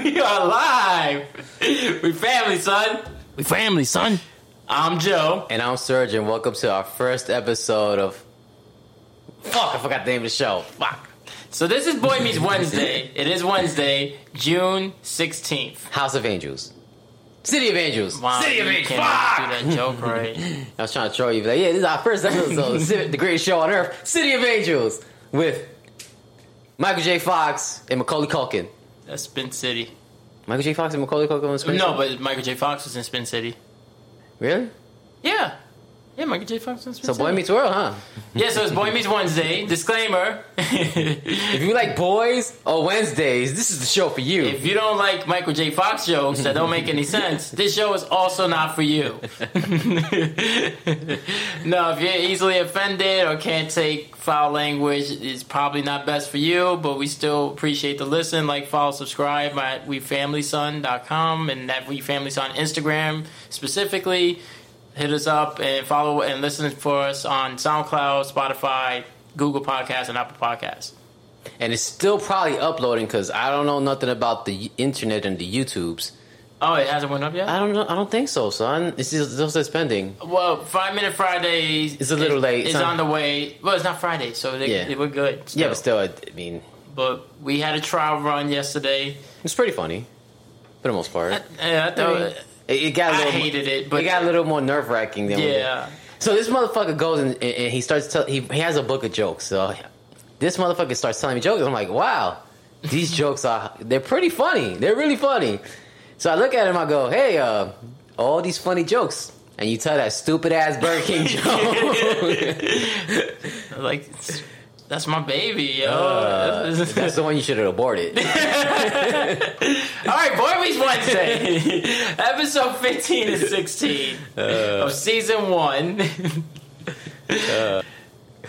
we are live. We family, son. We family, son. I'm Joe. And I'm Serge, and welcome to our first episode of. Fuck, I forgot the name of the show. Fuck. So this is Boy Meets Wednesday. It is Wednesday, June 16th. House of Angels. City of Angels. Wow, City of Angels. Fuck! do that joke right. I was trying to troll you, but like, yeah, this is our first episode of the greatest show on earth, City of Angels, with Michael J. Fox and Macaulay Culkin. That's Spin City. Michael J. Fox and Macaulay Culkin was No, but Michael J. Fox was in Spin City. really? Yeah. Yeah, Michael J. Fox was So Boy Meets World, huh? Yeah, so it's Boy Meets Wednesday. Disclaimer. If you like boys or Wednesdays, this is the show for you. If you don't like Michael J. Fox jokes that don't make any sense, this show is also not for you. no, if you're easily offended or can't take foul language, it's probably not best for you, but we still appreciate the listen. Like, follow, subscribe at WeFamilySon.com and at WeFamilySon Instagram specifically. Hit us up and follow and listen for us on SoundCloud, Spotify, Google Podcasts, and Apple Podcasts. and it's still probably uploading because I don't know nothing about the internet and the YouTubes. Oh, it hasn't went up yet? I don't know. I don't think so, son. It's still, still suspending. Well, Five Minute Fridays. It's a little is- late. Is It's on the way. Well, it's not Friday, so they, Yeah. they we're good. Yeah, still. but still, I I mean, But we had a trial run yesterday. it's pretty funny for the most part. I, yeah, I I mean, it, it got a I little. hated it, but it got a little more nerve wracking than. yeah. So this motherfucker goes and, and and he starts. Tell, he he has a book of jokes. So this motherfucker starts telling me jokes. I'm like, wow, these jokes are they're pretty funny. They're really funny. So I look at him. I go, hey, uh, all these funny jokes. And you tell that stupid ass Burger King joke. Like, that's my baby, yo. Uh, that's the one you should have aborted. All right, Boy Meets Wednesday, episode fifteen and sixteen Uh. of season one.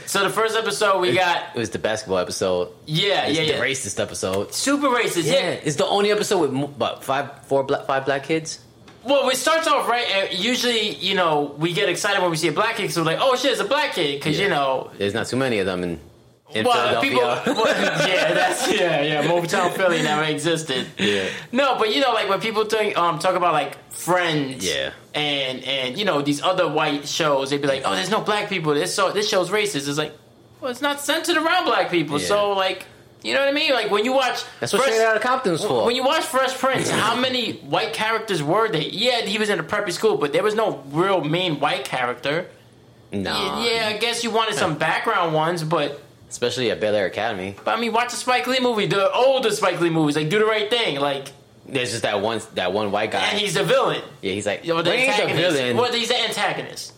so the first episode we got, It was the basketball episode. yeah, It's yeah, the yeah, racist episode. super racist. Yeah, Yeah. it's the only episode with what five, four, black, five black kids. Well, it starts off right. uh, Usually, you know, we get excited when we see a black kid so we're like, "Oh shit, it's a black kid!" Because you know, There's not too many of them in, in well, Philadelphia. people, well, yeah, that's yeah, yeah. Motown Philly never existed. Yeah. No, but you know, like when people think, um, talk about like Friends, Yeah. and and you know these other white shows, they'd be like, "Oh, there's no black people. This so this show's racist." It's like, well, it's not centered around black people. Yeah. So like, you know what I mean? Like when you watch, That's what Fresh- Straight Outta Compton's for. When you watch Fresh Prince, how many white characters were there? Yeah, he was in a preppy school, but there was no real main white character. no, Yeah, I guess you wanted some background ones, but, especially at Bel Air Academy. but I mean, watch the Spike Lee movie, the older Spike Lee movies, like Do the Right Thing, like, There's just that one that one white guy. and he's the villain. yeah, he's like, know, the he's a antagonist. villain. Well, he's the antagonist.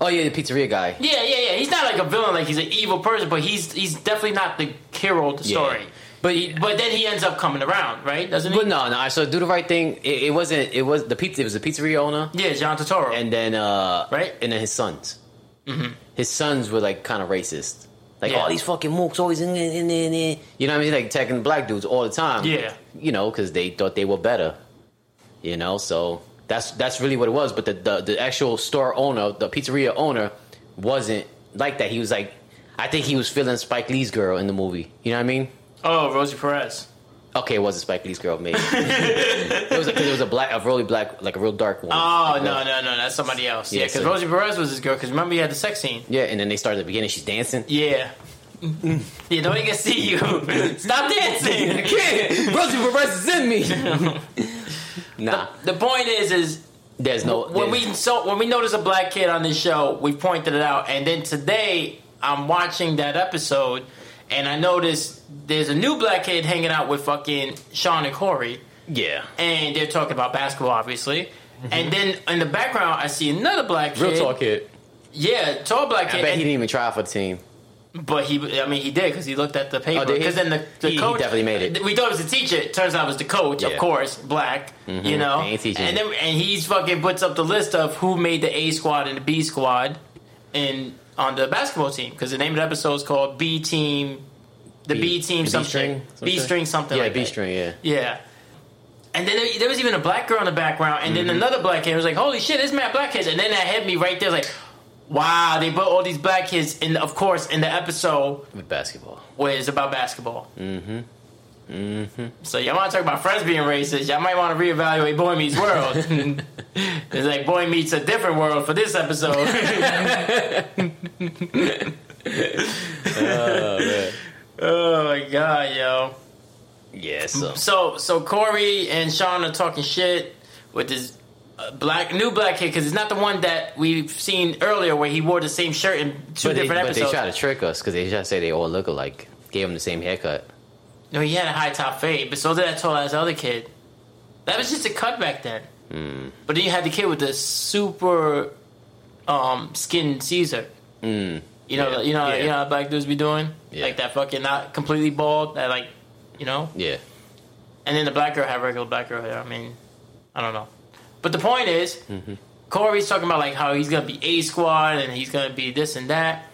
oh yeah, the pizzeria guy. Yeah, yeah, yeah. He's not like a villain, like he's an evil person, but he's he's definitely not the hero of the Yeah. story. But he, But then he ends up coming around, right? Doesn't he? but no, no. So do the right thing. It, it wasn't. It was the pizza. It was the pizzeria owner, Yeah, John Turturro. and then uh Right. and then his sons. His sons were like kind of racist. Like Yeah. all these fucking mooks always in in in in. You know what I mean? Like attacking black dudes all the time. Yeah. You know, because they thought they were better. You know, so that's that's really what it was. But the the, the actual store owner, the pizzeria owner, wasn't like that. He was like, I think he was feeling Spike Lee's girl in the movie. You know what I mean? oh, Rosie Perez. Okay, it was a Spike Lee's girl, maybe. it was because it was a black, a really black, like a real dark one. Oh no uh, no no, that's somebody else. Yeah, Yeah, because so- Rosie Perez was his girl. Because remember, he had the sex scene. Yeah, and then they started at the beginning. She's dancing. Yeah. yeah, nobody can see you. Stop dancing. Rosie Perez is in me. nah, The point is, is there's no. when we so when we notice a black kid on this show, we pointed it out, and then today I'm watching that episode, and I noticed there's a new black kid hanging out with fucking Sean and Corey, yeah, and they're talking about basketball, obviously. And then in the background, I see another black kid. Mm-hmm. real talk kid. Yeah, tall black kid. I bet and- he didn't even try for the team. But he, I mean, he did because he looked at the paper. Oh. Because then the, the He- he coach definitely made it. We thought it was the teacher. It turns out it was the coach, of course, black. You know, and then and he's fucking puts up the list of who made the A squad and the B squad, in on the basketball team because the name of the episode is called B Team, the B, B- Team the B something, string, B string something Yeah, like B string. Yeah. Yeah. And then there, there was even a black girl in the background, and Mm-hmm. then another black kid was like, "Holy shit, this man black kids!" And then that hit me right there, like, "Wow, they put all these black kids in, of course, in the episode With basketball. where it's about basketball." Mm-hmm. Mm-hmm. So y'all want to talk about friends being racist? Y'all might want to reevaluate Boy Meets World. it's like Boy Meets a different world for this episode. Oh man. oh my god, yo. Yeah. So So so Corey and Sean are talking shit with this uh, black new black kid because it's not the one that we've seen earlier where he wore the same shirt in two but they, different but they try to trick us because they try to say they all look alike. Gave him the same haircut. No, he had a high top fade, but so did that tall ass other kid. That was just a cut back then. Hmm. But then you had the kid with the super um, skin Caesar. Mm. You know, Yeah. you know, Yeah. you know how black dudes be doing, Yeah. like that fucking not completely bald, that like, you know. Yeah. And then the black girl had regular black girl hair. I mean, I don't know. But the point is, Mm-hmm. Corey's talking about like how he's gonna be A squad and he's gonna be this and that.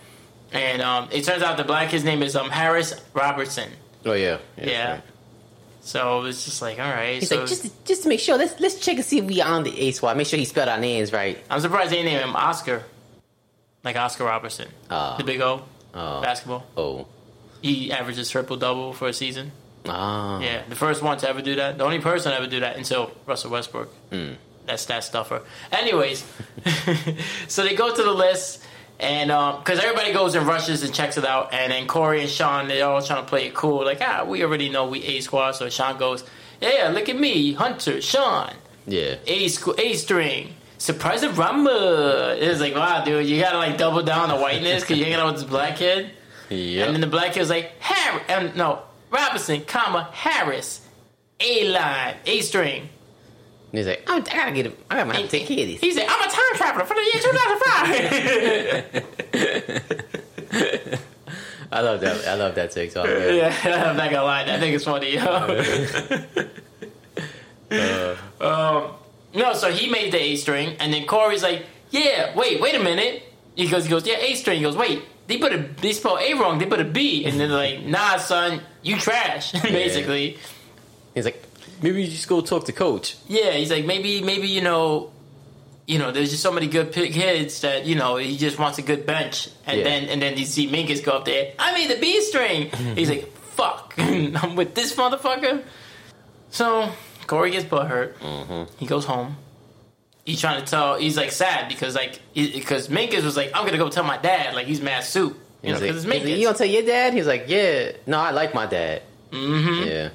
And um, it turns out the black his name is um Harris Robertson. Oh yeah. Yeah. right. So it's just like, all right. He's so like, just just to make sure, let's let's check and see if we on the A squad. Make sure he spelled our names right. I'm surprised they didn't name him Oscar, like Oscar Robertson, Ah. the big O Oh. basketball. Oh. He averages triple double for a season. Ah. Yeah, the first one to ever do that. The only person to ever do that until Russell Westbrook. Hmm. That's that stuffer. Anyways, so they go to the list, and because everybody goes and rushes and checks it out, and then Corey and Sean they're all trying to play it cool, like ah, we already know we A squad. So Sean goes, yeah, look at me, Hunter, Sean, Yeah. A squ- A string. Surprise of Rumba. It was like, wow, dude, you gotta like double down the whiteness because you're hanging out with this black kid. Yep. And then the black kid was like, Harry, um, no, Robinson, comma, Harris, A line, A string. And he's like, I, I gotta get him. I gotta have to take care of these. He said, I'm a time traveler for the year 2005. I love that. I love that TikTok. Yeah. yeah, I'm not gonna lie, that nigga's funny, yo. um, no, so he made the A string, and then Corey's like, yeah, wait, wait a minute. He goes, he goes, yeah, A string. He goes, wait, they put a, they spelled A wrong, they put a B. And then they're like, nah, son, you trash, basically. He's like, maybe you just go talk to coach. Yeah, he's like maybe maybe you know, you know, there's just so many good kids that you know he just wants a good bench, and Yeah. then and then you see Minkus go up there. I made the B string. he's like, fuck, I'm with this motherfucker. So Corey gets butt hurt. He goes home. He's trying to tell. He's like sad because like because Minkus was like, I'm gonna go tell my dad. Like he's mad soup. You know, He's like, it's like, Minkus. you don't tell your dad? He's like, yeah. No, I like my dad. mm-hmm. Yeah.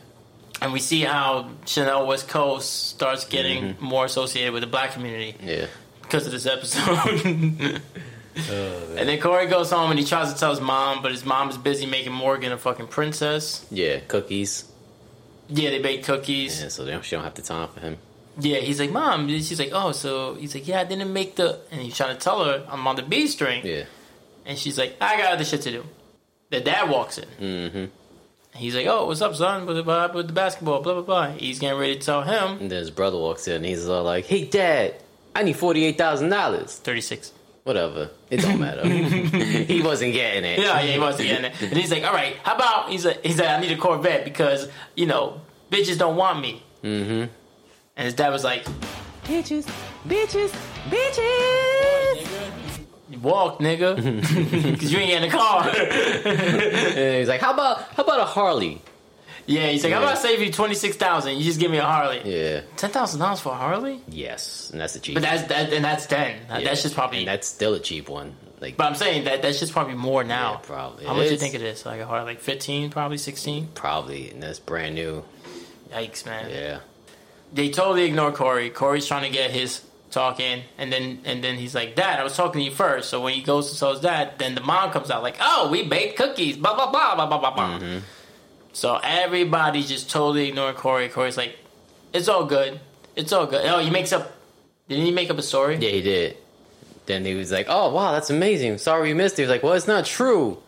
And we see how Chanel West Coast starts getting Mm-hmm. more associated with the black community. Yeah. because of this episode. and then Corey goes home and he tries to tell his mom, but his mom is busy making Morgan a fucking princess. Yeah. Cookies. Yeah, they bake cookies. Yeah, so they don't, she don't have the time for him. Yeah, he's like, Mom. She's like, Oh, so he's like, Yeah, I didn't make the. And he's trying to tell her I'm on the B string. Yeah. And she's like, I got other shit to do. The dad walks in. Mm-hmm. He's like, Oh, what's up, son? What what happened with the basketball? Blah blah blah. He's getting ready to tell him. And then his brother walks in and he's all like, hey, dad, I need $48,000. Thirty six. Whatever. It don't matter. he wasn't getting it. Yeah, yeah, he wasn't getting it. And he's like, all right, how about he's like, he's like, I need a Corvette because you know bitches don't want me. Mm-hmm. And his dad was like, Bitches, bitches, bitches. Walk, nigga, because you ain't in a car. And he's like, how about how about a Harley? yeah, he's like, how about I save you twenty six thousand? You just give me a Harley. Yeah. Ten thousand dollars for a Harley? Yes, and that's a cheap. But that's that, and that's ten. yeah. That's just probably. and that's still a cheap one. Like, but I'm saying that that's just probably more now. Yeah, probably. How It much do you think it is? Like a Harley, like fifteen, probably sixteen. probably, and that's brand new. Yikes, man. Yeah. they totally ignore Corey. Corey's trying to get his talk in, and then and then he's like, "Dad, I was talking to you first. So when he goes to tell his dad, then the mom comes out like, "Oh, we baked cookies." Blah blah blah blah blah blah blah. Mm-hmm. So everybody's just totally ignoring Corey. Corey's like, "It's all good. It's all good." Oh, he makes up. Didn't he make up a story? Yeah, he did. Then he was like, "Oh wow, that's amazing. Sorry we missed it." He was like, "Well, it's not true.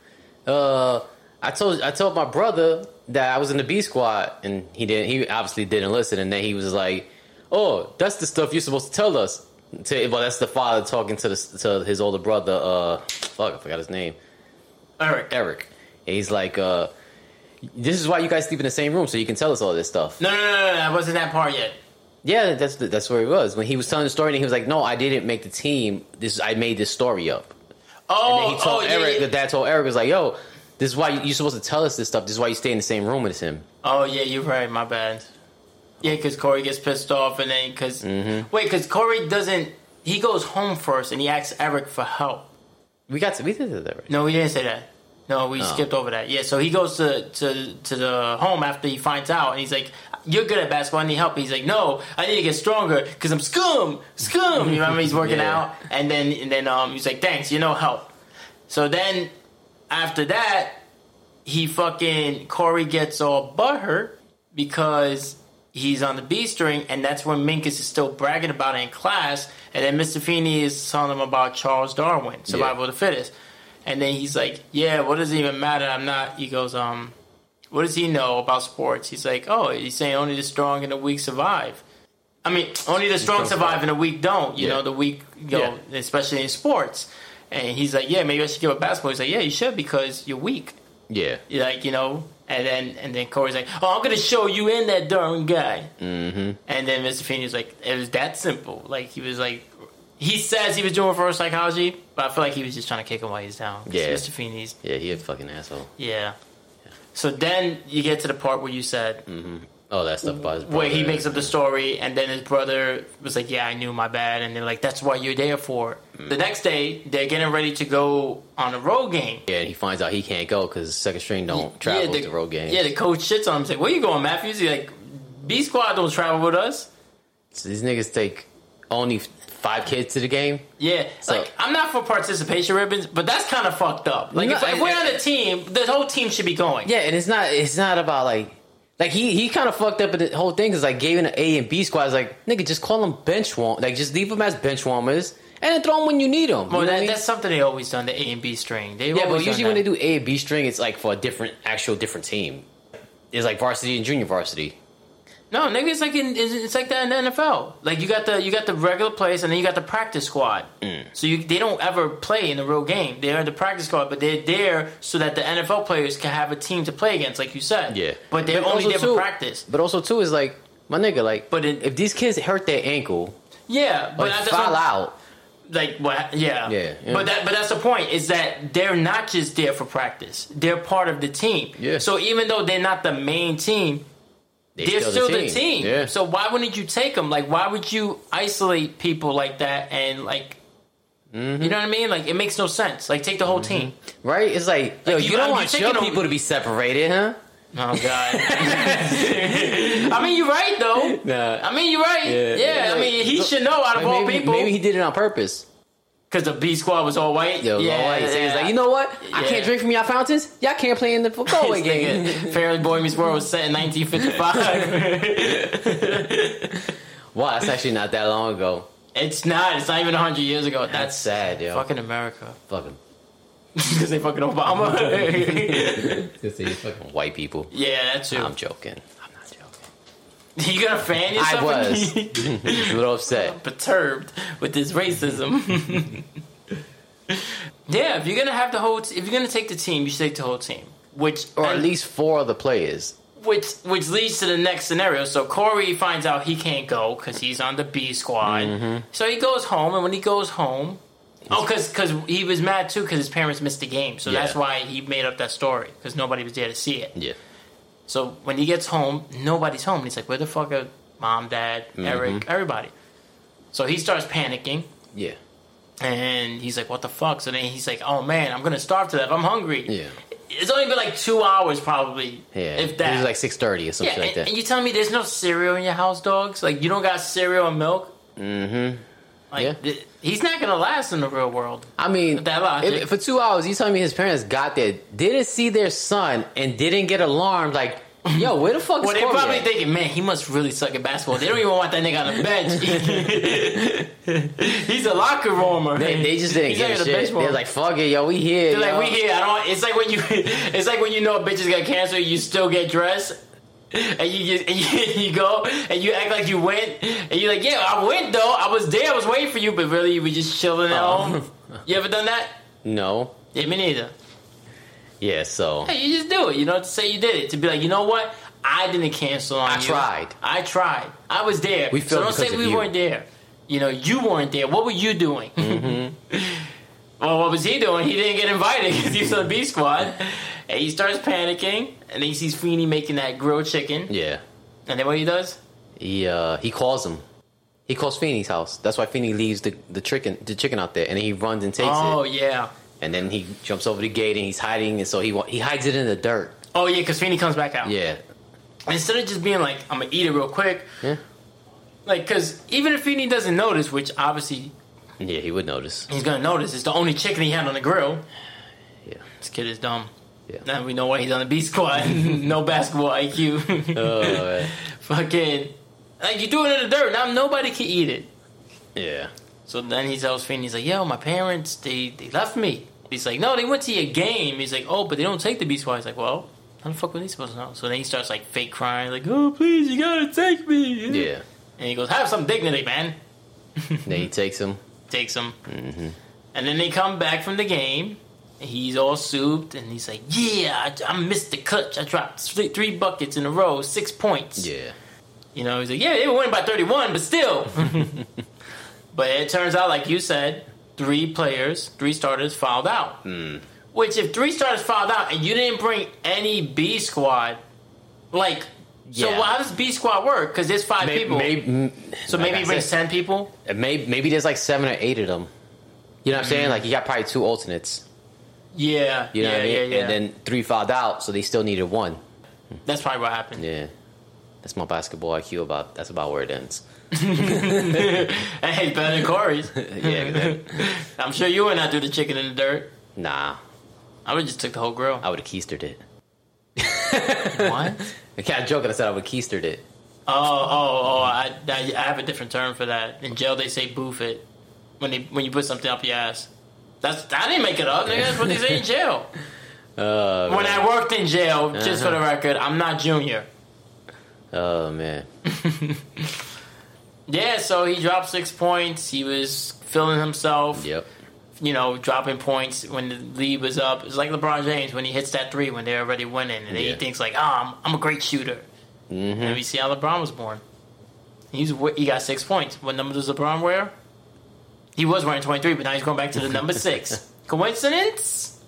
Uh, I told I told my brother that I was in the B squad, and he didn't. He obviously didn't listen. And then he was like, "Oh, that's the stuff you're supposed to tell us." To, well, that's the father talking to the to his older brother. Uh, fuck, I forgot his name. Eric. Eric. And he's like, uh, "This is why you guys sleep in the same room, so you can tell us all this stuff." No, no, no, no, no, that wasn't that part yet. Yeah, that's the, that's where he was when he was telling the story. And he was like, "No, I didn't make the team. This I made this story up." Oh, And then he told oh, yeah, Eric. yeah. The dad told Eric was like, "Yo, this is why you, you're supposed to tell us this stuff. This is why you stay in the same room with him." Oh yeah, you're right. My bad. Yeah, because Corey gets pissed off, and then because Mm-hmm. wait, because Corey doesn't. He goes home first, and he asks Eric for help. We got to, we did that right. No, we didn't say that. No, we Oh. skipped over that. Yeah, so he goes to, to to the home after he finds out, and he's like, "You're good at basketball. I need help." He's like, "No, I need to get stronger because I'm scum, scum." You remember he's working Yeah. out, and then and then um he's like, "Thanks, you know help." So then after that, he fucking Corey gets all butthurt because he's on the B string, and that's when Minkus is still bragging about it in class, and then Mr. Feeney is telling him about Charles Darwin, survival of the fittest, and then he's like, "Yeah, what does it even matter? I'm not." He goes, "Um, what does he know about sports?" He's like, "Oh, he's saying only the strong and the weak survive." I mean, only the strong survive and the weak don't. You Yeah. know, the weak go, especially in sports. And he's like, "Yeah, maybe I should give up basketball." He's like, "Yeah, you should because you're weak." Yeah. Like you know, and then and then Corey's like, "Oh, I'm gonna show you in that darn guy." Mm-hmm. And then Mr. Feeney's like, "It was that simple." Like he was like, he says he was doing reverse psychology, but I feel like he was just trying to kick him while he's down. Yeah. Mr. Feeney's Yeah, he a fucking asshole. yeah. So then you get to the part where you said Oh, that stuff about his brother. where he makes up the story, and then his brother was like, "Yeah, I knew my bad," and they're like, "That's why you're there for." it." The mm. next day, they're getting ready to go on a road game. Yeah, and he finds out he can't go because second string don't travel the, to road games. Yeah, the coach shits on him. He's like, "Where you going, Matthews?" He's like, "B squad don't travel with us." So these niggas take only five kids to the game. Yeah, So- like I'm not for participation ribbons, but that's kind of fucked up. Like No, if, if we're on a team, the whole team should be going. Yeah, and it's not it's not about like like he he kind of fucked up at the whole thing because like gave an A and B squads like nigga just call them bench warm like just leave them as bench warmers and then throw them when you need them. Well, that, that's something they always done the A and B string. They yeah, but usually when they do A and B string, it's like for a different actual different team. It's like varsity and junior varsity. No, nigga, it's like in, it's, it's like that in the NFL. Like you got the you got the regular players and then you got the practice squad. Mm. So you they don't ever play in the real game. They're the practice squad, but they're there so that the NFL players can have a team to play against, like you said. Yeah, But they're only also there for practice. But also too is like my nigga like. But in- if these kids hurt their ankle, Yeah, but like that's foul what- out. Like what? Yeah. Yeah, yeah. But that but that's the point is that they're not just there for practice. They're part of the team. Yeah. So even though they're not the main team, They they're still, the, team. Yeah. So why wouldn't you take them? Like, why would you isolate people like that? And like, Mm-hmm. you know what I mean? Like, it makes no sense. Like, take the whole team. right? It's like yo, Like, you, you- don't want taking your people to be separated, huh? Oh God. I mean, you're right though. Nah. I mean, you're right. Yeah. Yeah. I mean, he should know out of Like, all maybe, people maybe he did it on purpose. Because the B squad was all white. Yo, yeah. yeah, so he's like, you know what? I can't drink from y'all fountains. Y'all can't play in the go away game. nigga, Fairly Boy Meets World was set in 1955. wow, that's actually not that long ago. it's not. It's not even 100 years ago. That's That's sad, yo. fucking America. fucking. Because they fucking Obama. Because they fucking white people. yeah, that's true. I'm joking. I'm not joking. You gonna fan yourself? I was. a little upset. perturbed with this racism. yeah, if you're gonna have the whole, t- if you're gonna take the team, you should take the whole team. Which, Or at and- least four of the players. which, which leads to the next scenario. So Corey finds out he can't go because he's on the B squad. Mm-hmm. So he goes home, and when he goes home, oh, because because he was mad too because his parents missed the game. So Yeah. that's why he made up that story because nobody was there to see it. Yeah. So when he gets home, nobody's home. And he's like, where the fuck are mom, dad, Mm-hmm. Eric, everybody? So he starts panicking. Yeah. And he's like, what the fuck? So then he's like, oh man, I'm going to starve to death. I'm hungry. Yeah. It's only been like two hours probably. Yeah. If that. It was like six thirty or yeah, something and, like that. and you tell me there's no cereal in your house, dogs? Like, you don't got cereal and milk? mm-hmm. Like, Yeah. th- he's not to last in the real world. I mean, that logic. if- for two hours, you telling me his parents got there, didn't see their son, and didn't get alarmed? Like, yo, where the fuck Well, they're probably at? thinking, man, he must really suck at basketball. They don't even want that nigga on the bench. he's a locker warmer. They, they just didn't He's give not a even shit. They're like, fuck it, yo, we here. They're like, we here. I don't. It's like when you. It's like when you know a bitch is got cancer, you still get dressed, and you just and you, you go and you act like you went, and you're like, yeah, I went though. I was there. I was waiting for you, but really, you were just chilling at Oh. home. You ever done that? No. Yeah, me neither. Yeah, so. Hey, you just do it. You know, to say you did it. To be like, you know what? I didn't cancel on I you. tried. I tried. I was there. We so don't say we you. weren't there. You know, you weren't there. What were you doing? Mm-hmm. Well, what was he doing? He didn't get invited because he was on the B squad. And he starts panicking, and then he sees Feeney making that grilled chicken. Yeah. And then what he does? He uh he calls him. He calls Feeney's house. That's why Feeney leaves the, the chicken the chicken out there, and then he runs and takes oh it. Oh yeah. And then he jumps over the gate and he's hiding, and so he he hides it in the dirt. Oh yeah, because Feeney comes back out. Yeah. Instead of just being like, I'm gonna eat it real quick. Yeah. Like, because even if Feeney doesn't notice, which obviously Yeah, he would notice. he's gonna notice, it's the only chicken he had on the grill. Yeah. This kid is dumb. Yeah. Now we know why he's on the B squad. no basketball IQ. Oh, man. Fucking, like you do it in the dirt. Now nobody can eat it. yeah. So then he tells Finn, he's like, "Yo, my parents, they they left me." He's like, "No, they went to your game." He's like, "Oh, but they don't take the B squad." He's like, "Well, how the fuck were they supposed to know?" So then he starts like fake crying, like, "Oh, please, you gotta take me." Yeah. And he goes, "Have some dignity, man." Then he takes him. Takes him, Mm-hmm. and then they come back from the game. He's all souped, and he's like, "Yeah, I, I missed the clutch. I dropped three, three buckets in a row, six points." Yeah. You know, he's like, yeah, they were winning by 31, but still. but it turns out, like you said, three players, three starters fouled out. Which, if three starters fouled out and you didn't bring any B squad, like, so Yeah. how does B squad work? Because there's five Maybe, people. maybe, so maybe brings 10 people? Uh, maybe maybe there's like seven or eight of them. You know what I'm saying? Mm. Like you got probably two alternates. Yeah. You know yeah, what I mean? yeah, yeah. And then three fouled out, so they still needed one. That's probably what happened. Yeah. That's my basketball IQ about that's about where it ends. hey, better than Corey's. yeah, that- I'm sure you would not do the chicken in the dirt. nah. I would just took the whole grill. I would have keistered it. What? I can't joke. I said I would keistered it. Oh, oh, oh! I, I, I have a different term for that. In jail, they say "boof it" when they when you put something up your ass. That's I didn't make it up. Nigga. That's what they say in jail. Oh, When man. I worked in jail, just for the Uh-huh. record, I'm not junior. oh man. Yeah, so he dropped six points. He was feeling himself. Yep. You know, dropping points when the lead was up. It's like LeBron James when he hits that three when they're already winning, and then he thinks like, "Oh, I'm, I'm a great shooter." Mm-hmm. And we see how LeBron was born. He's he got six points. What number does LeBron wear? He was wearing 23, but now he's going back to the number six. Coincidence?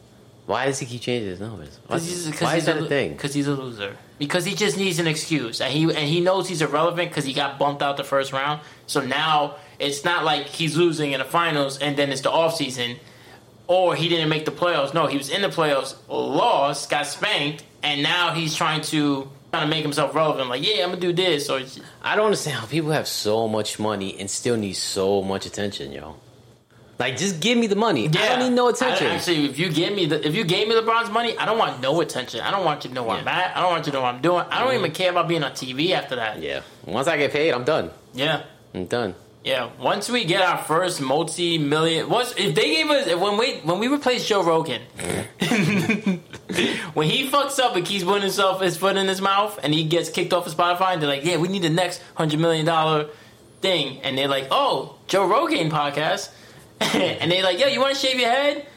Why does he keep changing his numbers? Why, he's, why is that a thing? Because he's a loser. Because he just needs an excuse, and he and he knows he's irrelevant because he got bumped out the first round. So now it's not like he's losing in the finals, and then it's the off season, or he didn't make the playoffs. No, he was in the playoffs, lost, got spanked, and now he's trying to trying to make himself relevant. Like, yeah, I'm gonna do this, or I don't understand how people have so much money and still need so much attention, yo. Like, just give me the money. I don't need no attention. I- actually, if you give me the if you gave me LeBron's money, I don't want no attention. I don't want you to know where I'm Yeah. at. I don't want you to know what I'm doing. I don't mm-hmm. even care about being on TV after that. yeah. Once I get paid, I'm done. Yeah. I'm done. Yeah, once we get our first multi-million, once if they gave us when we when we replace Joe Rogan, when he fucks up and keeps putting himself his foot in his mouth and he gets kicked off of Spotify, and they're like, "Yeah, we need the next hundred million dollar thing," and they're like, "Oh, Joe Rogan podcast," and they're like, "Yo, you want to shave your head?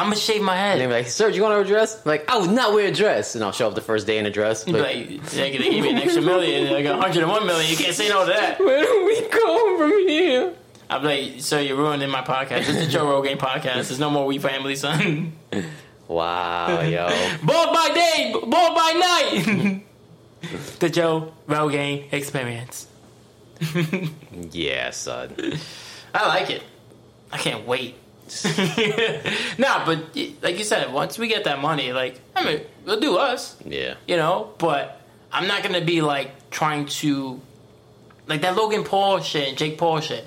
I'm gonna shave my head. And they're head." like, sir, do you want to wear a dress? I'm like, I would not wear a dress. And I'll show up the first day in a dress. Be But like, they give me an extra million, like 101 million. You can't say no to that. where do we go from here? I'm like, sir, you're ruining my podcast. This is Joe Rogan podcast. There's no more We Family, son. Wow, yo. Ball by day, ball by night. the Joe Rogan experience. yeah, son. I like it. I can't wait. nah, but like you said, once we get that money, like I mean, we'll do us, Yeah. you know. But I'm not gonna be like trying to, like that Logan Paul shit and Jake Paul shit.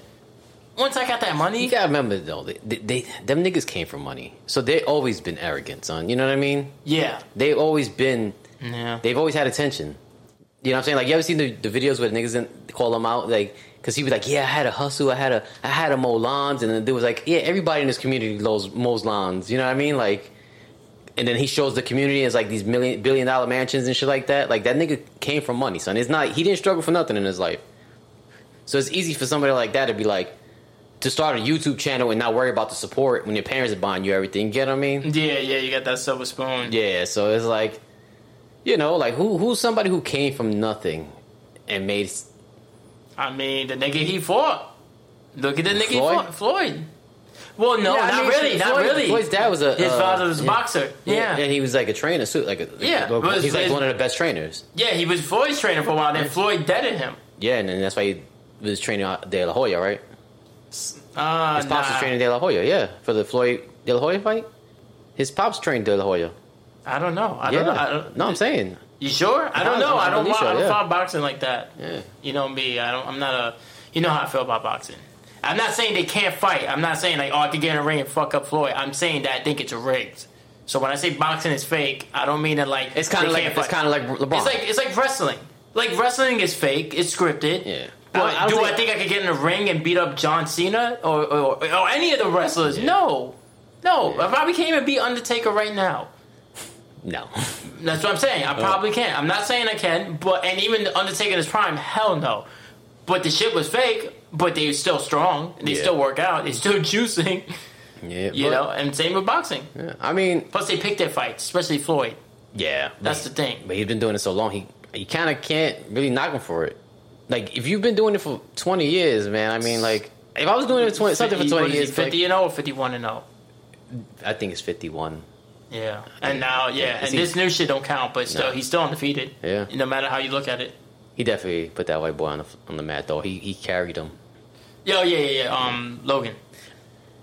Once I got that money, You gotta remember though, they, they, they them niggas came from money, so they always been arrogant, son. You know what I mean? yeah, They've always been, yeah, they've always had attention. You know what I'm saying? Like you ever seen the, the videos where the niggas didn't call them out, like because he was like, yeah, I had a hustle, I had a, I had a mow lawns, and then there was like, yeah, everybody in this community mows, mows lawns. You know what I mean? Like, and then he shows the community as like these million billion dollar mansions and shit like that. Like that nigga came from money, son. It's not he didn't struggle for nothing in his life. So it's easy for somebody like that to be like to start a YouTube channel and not worry about the support when your parents are buying you everything. You get what I mean? yeah, yeah. You got that silver spoon. Yeah, so it's like, you know, like who who's somebody who came from nothing and made I mean, the nigga he fought. Look at the nigga he Floyd? fought, Floyd. Well, no, Yeah, I not mean, really, not Floyd- really. Floyd's dad was a His uh, father was a yeah. boxer. Yeah. and he was like a trainer too. Like, a, like Yeah, a- he's like one of the best trainers. Yeah, he was Floyd's trainer for a while. Then Floyd deaded him. Yeah, and then that's why he was training De La Hoya, right? Uh, His pops nah. was training De La Hoya, yeah, for the Floyd De La Hoya fight. His pops trained De La Hoya. I don't know. I yeah, don't know. I don't, no, I'm saying, You sure? I don't know. I'm don't. wa- I don't follow boxing like that. yeah, You know me. I don't. I'm not a. You know how I feel about boxing. I'm not saying they can't fight. I'm not saying like oh I could get in a ring and fuck up Floyd. I'm saying that I think it's rigged. So when I say boxing is fake, I don't mean that like it's kind of like it's kind of like LeBron. It's like it's like wrestling. Like wrestling is fake. It's scripted. yeah, But I don't think- I think I could get in the ring and beat up John Cena or or, or any of the wrestlers? Yeah. No, no. Yeah. I probably can't even beat Undertaker right now. No. That's what I'm saying. I uh. probably can't. I'm not saying I can, but and even the Undertaker his prime, hell no. But the shit was fake. But they still strong. They Yeah. still work out. They still juicing. yeah, You but- know, and same with boxing. yeah, I mean, Plus, they pick their fights, especially Floyd. yeah, That's the thing. But he's been doing it so long, he you kind of can't really knock him for it. Like if you've been doing it for 20 years, man. I mean, like if I was doing it for 20, something for 20 what is he, years, like, 50 and 0 or 51 and 0. I think it's 51. Yeah, and now yeah, and he- this new shit don't count, but still, No. he's still undefeated. Yeah. no matter how you look at it. He definitely put that white boy on the on the mat though. He he carried him. Yo, yeah, yeah, yeah. Um, Logan.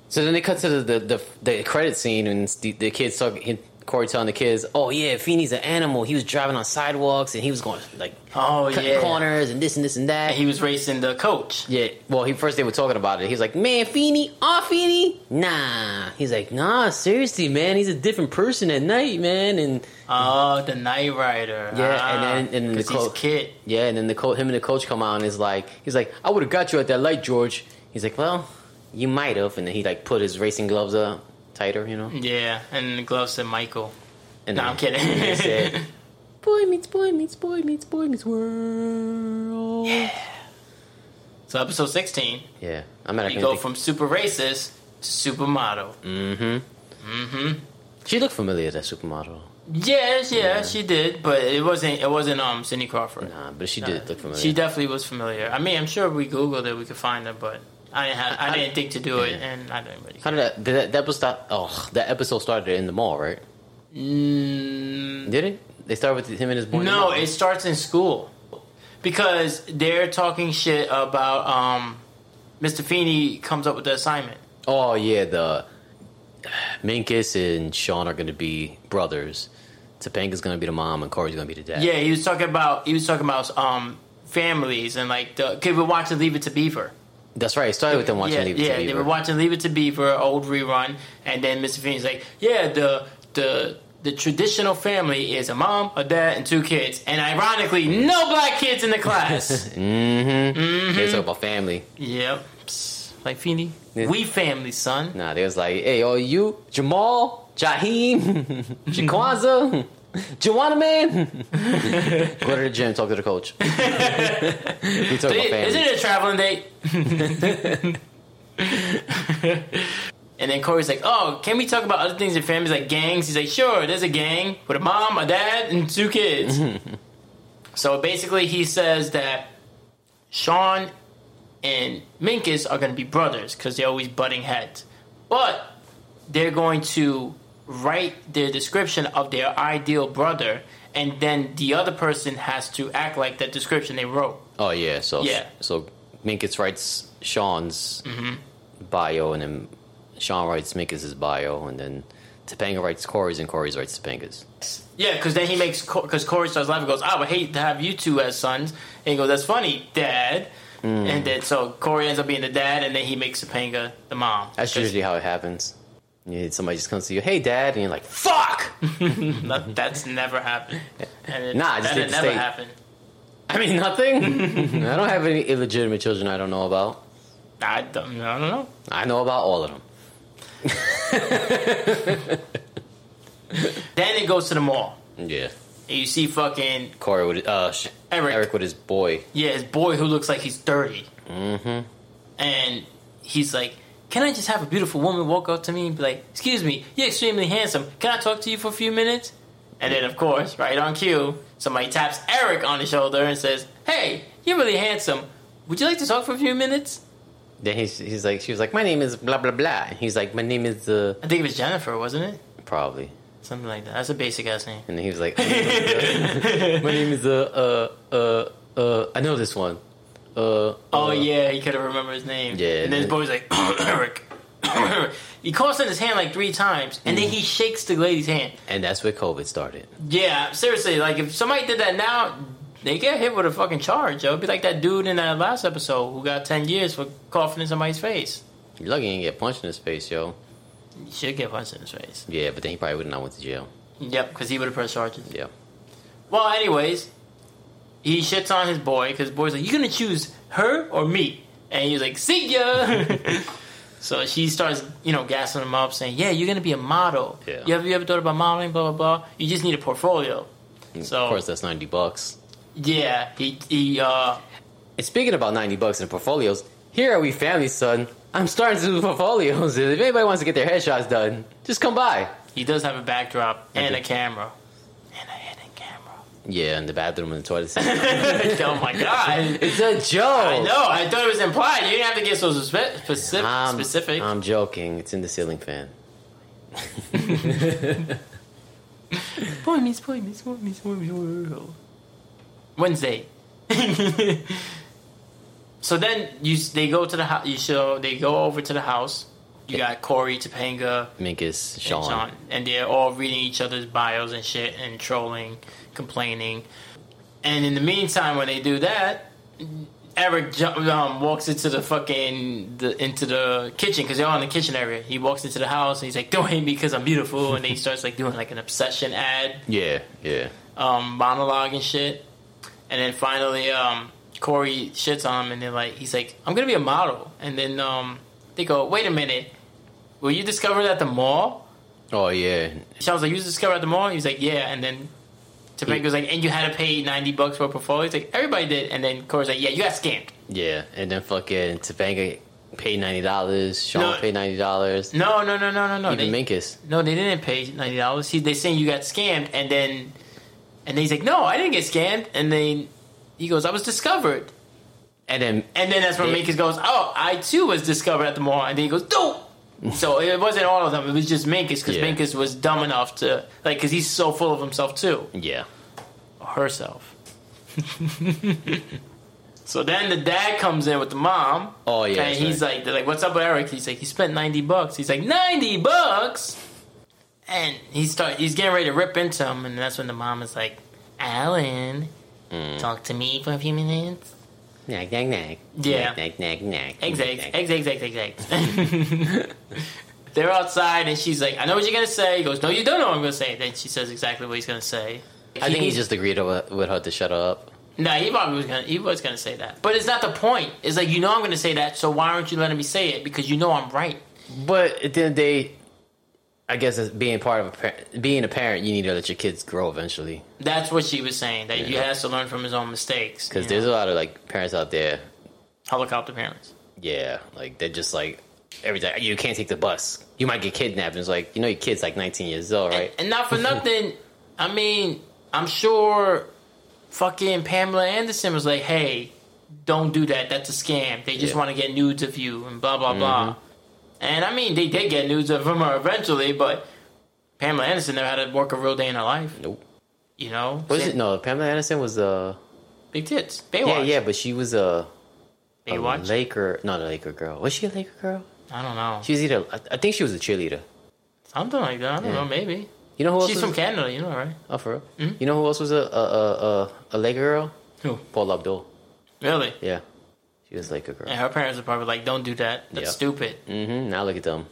So then they cut to the the, the, the credit scene and the, the kids talking. Corey telling the kids, "Oh yeah, Feeney's an animal. He was driving on sidewalks and he was going like Oh cutting yeah, corners and this and this and that." And he was racing the coach. yeah, well, he first they were talking about it. He's like, "Man, Feeney, oh Feeney, nah." He's like, "Nah, seriously, man. He's a different person at night, man." And Oh, the Knight Rider. Yeah, Ah, and then- and then the 'cause he's co- kid. yeah, and then the co- him and the coach come out and is like, he's like, "I would have got you at that light, George." He's like, "Well, you might have." And then he like put his racing gloves up tighter, you know. Yeah, and the glove said Michael. And No, I'm kidding. said, "Boy meets boy meets boy meets boy meets world." Yeah, so episode 16, Yeah. I'm not you go think- from super racist to supermodel. Mm-hmm. Mm-hmm. She looked familiar as that supermodel. Yeah, yeah, she did, but it wasn't. It wasn't um Cindy Crawford. Nah, but she did look familiar. She definitely was familiar. I mean, I'm sure if we googled it, we could find her, but I didn't have, I didn't think to do it, and I didn't really. How did that? Did that, that episode start? Oh, that episode started in the mall, right? Mm, Did it? They started with him and his boy. no, it starts in school because they're talking shit about um, Mr. Feeney comes up with the assignment. Oh yeah, the Minkus and Sean are going to be brothers. Topanga's going to be the mom, and Corey's going to be the dad. Yeah, he was talking about he was talking about um, families and like the kid we're watching Leave It to Beaver. That's right. It started with them watching yeah, Leave It yeah, to Beaver. Yeah, they were watching Leave It to Beaver, old rerun, and then Mr. Feeney's like, yeah, the the the traditional family is a mom, a dad, and two kids, and ironically, no black kids in the class. mm-hmm. They talk about family. yep, like Feeney, Yeah. we family, son. Nah, they was like, hey, oh, you, Jamal, Jaheem, Jaquanza, Joanna man. Go to the gym, talk to the coach. we talk about family. Isn't it a traveling date? and then Corey's like, "Oh, can we talk about other things in families like gangs?" He's like, "Sure, there's a gang with a mom, a dad, and two kids." so basically, he says that Sean and Minkus are going to be brothers because they're always butting heads, but they're going to write their description of their ideal brother, and then the other person has to act like that description they wrote. Oh yeah, so Yeah. so Minkus writes Sean's mm-hmm. bio, and then Sean writes Minkus's bio, and then Topanga writes Corey's, and Corey's writes Topanga's. Yeah, because then he makes because Corey starts laughing. and Goes, I would hate to have you two as sons. And he goes, That's funny, Dad. Mm. And then so Corey ends up being the dad, and then he makes Topanga the mom. That's usually how it happens. You, somebody just comes to you, hey dad, and you're like, fuck. that- that's never happened. And it, Nah, I just that never happened. I mean nothing. I don't have any illegitimate children I don't know about. I don't, I don't know. I know about all of them. Then it goes to the mall, Yeah. and you see fucking Corey with uh sh- Eric. Eric with his boy. yeah his boy who looks like he's thirty, Mm-hmm. and he's like. Can I just have a beautiful woman walk up to me and be like, "Excuse me, you're extremely handsome. Can I talk to you for a few minutes?" And then, of course, right on cue, somebody taps Eric on the shoulder and says, "Hey, you're really handsome. Would you like to talk for a few minutes?" then he's he's like she was like my name is blah blah blah. And he's like my name is uh I think it was Jennifer, wasn't it? probably. Something like that. That's a basic ass name. And then he was like, my name is uh uh uh uh I know this one. Uh, Oh uh, yeah, he could have remembered his name. Yeah, and then his boy's like Eric. he calls in his hand like three times, and then he shakes the lady's hand. And that's where COVID started. Yeah, seriously, like if somebody did that now, they get hit with a fucking charge. Yo. It'd be like that dude in that last episode who got ten years for coughing in somebody's face. You're lucky he didn't get punched in his face, yo. He should get punched in his face. Yeah, but then he probably would not went to jail. Yep, because he would have pressed charges. Yeah. Well, anyways, he shits on his boy because boy's like, "You gonna choose her or me?" And he's like, "See ya." so she starts, you know, gassing him up, saying, "Yeah, you're gonna be a model. Yeah. You ever you ever thought about modeling? Blah blah blah. You just need a portfolio." So Of course, that's ninety bucks. yeah, he he uh And speaking about ninety bucks and portfolios, here are we family, son. I'm starting to do portfolios. If anybody wants to get their headshots done, just come by. he does have a backdrop and a camera and a hidden camera. Yeah, in the bathroom and the toilet. seat. oh my god. it's a joke. I know. I thought it was implied. You didn't have to get so spe- specific. I'm, specific. I'm joking. It's in the ceiling fan. Spoil me, spoil me, spoil me, spoil me. Wednesday. so then you they go to the house. You show they go over to the house. You got Corey, Topanga, Minkus, and Sean. Sean, and they're all reading each other's bios and shit and trolling, complaining. And in the meantime, when they do that, Eric ju- um, walks into the fucking the, into the kitchen because they're all in the kitchen area. He walks into the house and he's like, "Don't hate me because I'm beautiful," and then he starts like doing like an obsession ad Yeah, yeah. um, monologue and shit. And then finally, um, Corey shits on him, and then like he's like, "I'm gonna be a model." And then um, they go, "Wait a minute, were you discovered at the mall?" Oh yeah. Sean's like, "You was discovered at the mall?" He's like, "Yeah." And then Topanga was like, "And you had to pay ninety bucks for a portfolio?" He's like, "Everybody did." And then Corey's like, "Yeah, you got scammed." Yeah, and then fucking Topanga paid ninety dollars. Sean No. paid ninety dollars. No, no, no, no, no, no. Even They, Minkus. no, they didn't pay ninety dollars. He they saying you got scammed, and then and then he's like, "No, I didn't get scammed." And then he goes, "I was discovered." And then And then that's when. Minkus goes, "Oh, I too was discovered at the mall." And then he goes, "No." So it wasn't all of them. It was just Minkus because Yeah. Minkus was dumb enough to like because he's so full of himself too, yeah, herself. so then the dad comes in with the mom. Oh, yeah, and he's right. like, they're like, "What's up with Eric?" He's like, "He spent ninety bucks." He's like, 90 bucks," and he start he's getting ready to rip into him, and that's when the mom is like, "Alan, Mm. talk to me for a few minutes." Nag nag nag. Yeah. nag nag nag. nag. Eggs, eggs, eggs, eggs, eggs. They're outside, and she's like, "I know what you're gonna say." He goes, "No, you don't know what I'm gonna say." And Then she says exactly what he's gonna say. I think he just agreed with her to shut up. no, he probably was gonna he was gonna say that, but it's not the point. It's like you know I'm gonna say that, so why aren't you letting me say it? Because you know I'm right. But at the end of the day, I guess as being part of a par- being a parent, you need to let your kids grow eventually. That's what she was saying. That he Yeah. has to learn from his own mistakes. Because there's know? a lot of like parents out there. helicopter parents. Yeah, like they're just like every day you can't take the bus. You might get kidnapped. And it's like you know your kid's like 19 years old, right? And not for nothing, I mean, I'm sure fucking Pamela Anderson was like, hey, don't do that. That's a scam. They just Yeah. want to get nudes of you and blah, blah, blah. Mm-hmm. And I mean, they did get news of him eventually, but Pamela Anderson never had to work a real day in her life, Nope. you know? Was it no? Pamela Anderson was uh Big tits. Baywatch. yeah yeah, but she was a, a Baywatch? Laker, not a Laker girl. Was she a Laker girl? I don't know. She was either. I, I think she was a cheerleader. Something like that. I don't Yeah. know, maybe. You know who else? She's from Canada, you know, right? Oh, for real? You know who else was a a a, a, a Laker girl? Who? Paula Abdul. Really? Yeah, she was like a girl. And her parents are probably like, don't do that. That's Yeah. stupid. Mm-hmm. Now look at them.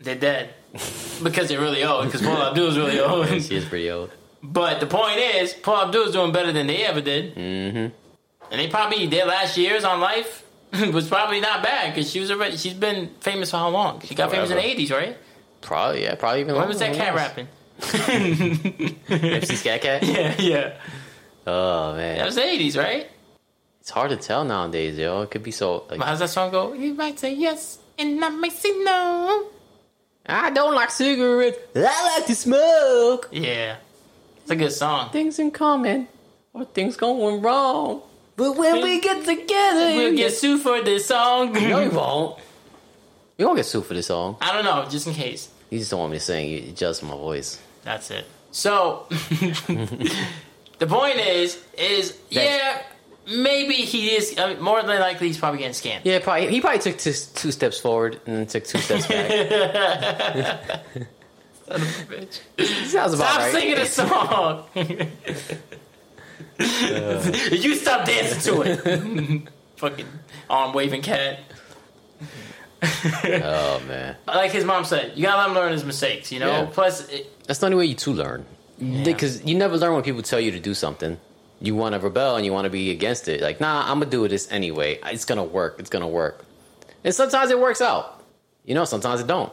They're dead. because they're really old. Because Paula Abdul is really old. she is pretty old. But the point is, Paula Abdul is doing better than they ever did. Mm-hmm. And they probably, their last years on life was probably not bad because she was already, she's been famous for how long? She got famous in the 80s, right? Probably yeah. Probably even. Longer. When was that cat rapping? MC Scat Cat. yeah, yeah. Oh man, That was the 80s, right? It's hard to tell nowadays, yo. It could be so. Like, How's that song go? You might say yes, and I might say no. I don't like cigarettes. I like to smoke. Yeah. It's a good song. Things in common, or things going wrong. But when we get together, We'll get sued for this song. No, we won't. You won't get sued for this song. I don't know, just in case. You just don't want me to sing. You adjust my voice. That's it. So the point is, is yeah, maybe he is. I mean, more than likely, he's probably getting scammed. Yeah, probably. He probably took two, two steps forward and then took two steps back. Son of a bitch. Sounds about Stop right. singing the song. Uh. you stop dancing to it. Fucking arm waving cat. Oh man, Like his mom said, you gotta let him learn his mistakes. You know. Yeah. Plus, it, that's the only way you to learn. Because you never learn when people tell you to do something. You want to rebel and you want to be against it. Like, nah, I'm gonna do this anyway. It's gonna work. It's gonna work. And sometimes it works out. You know, sometimes it don't.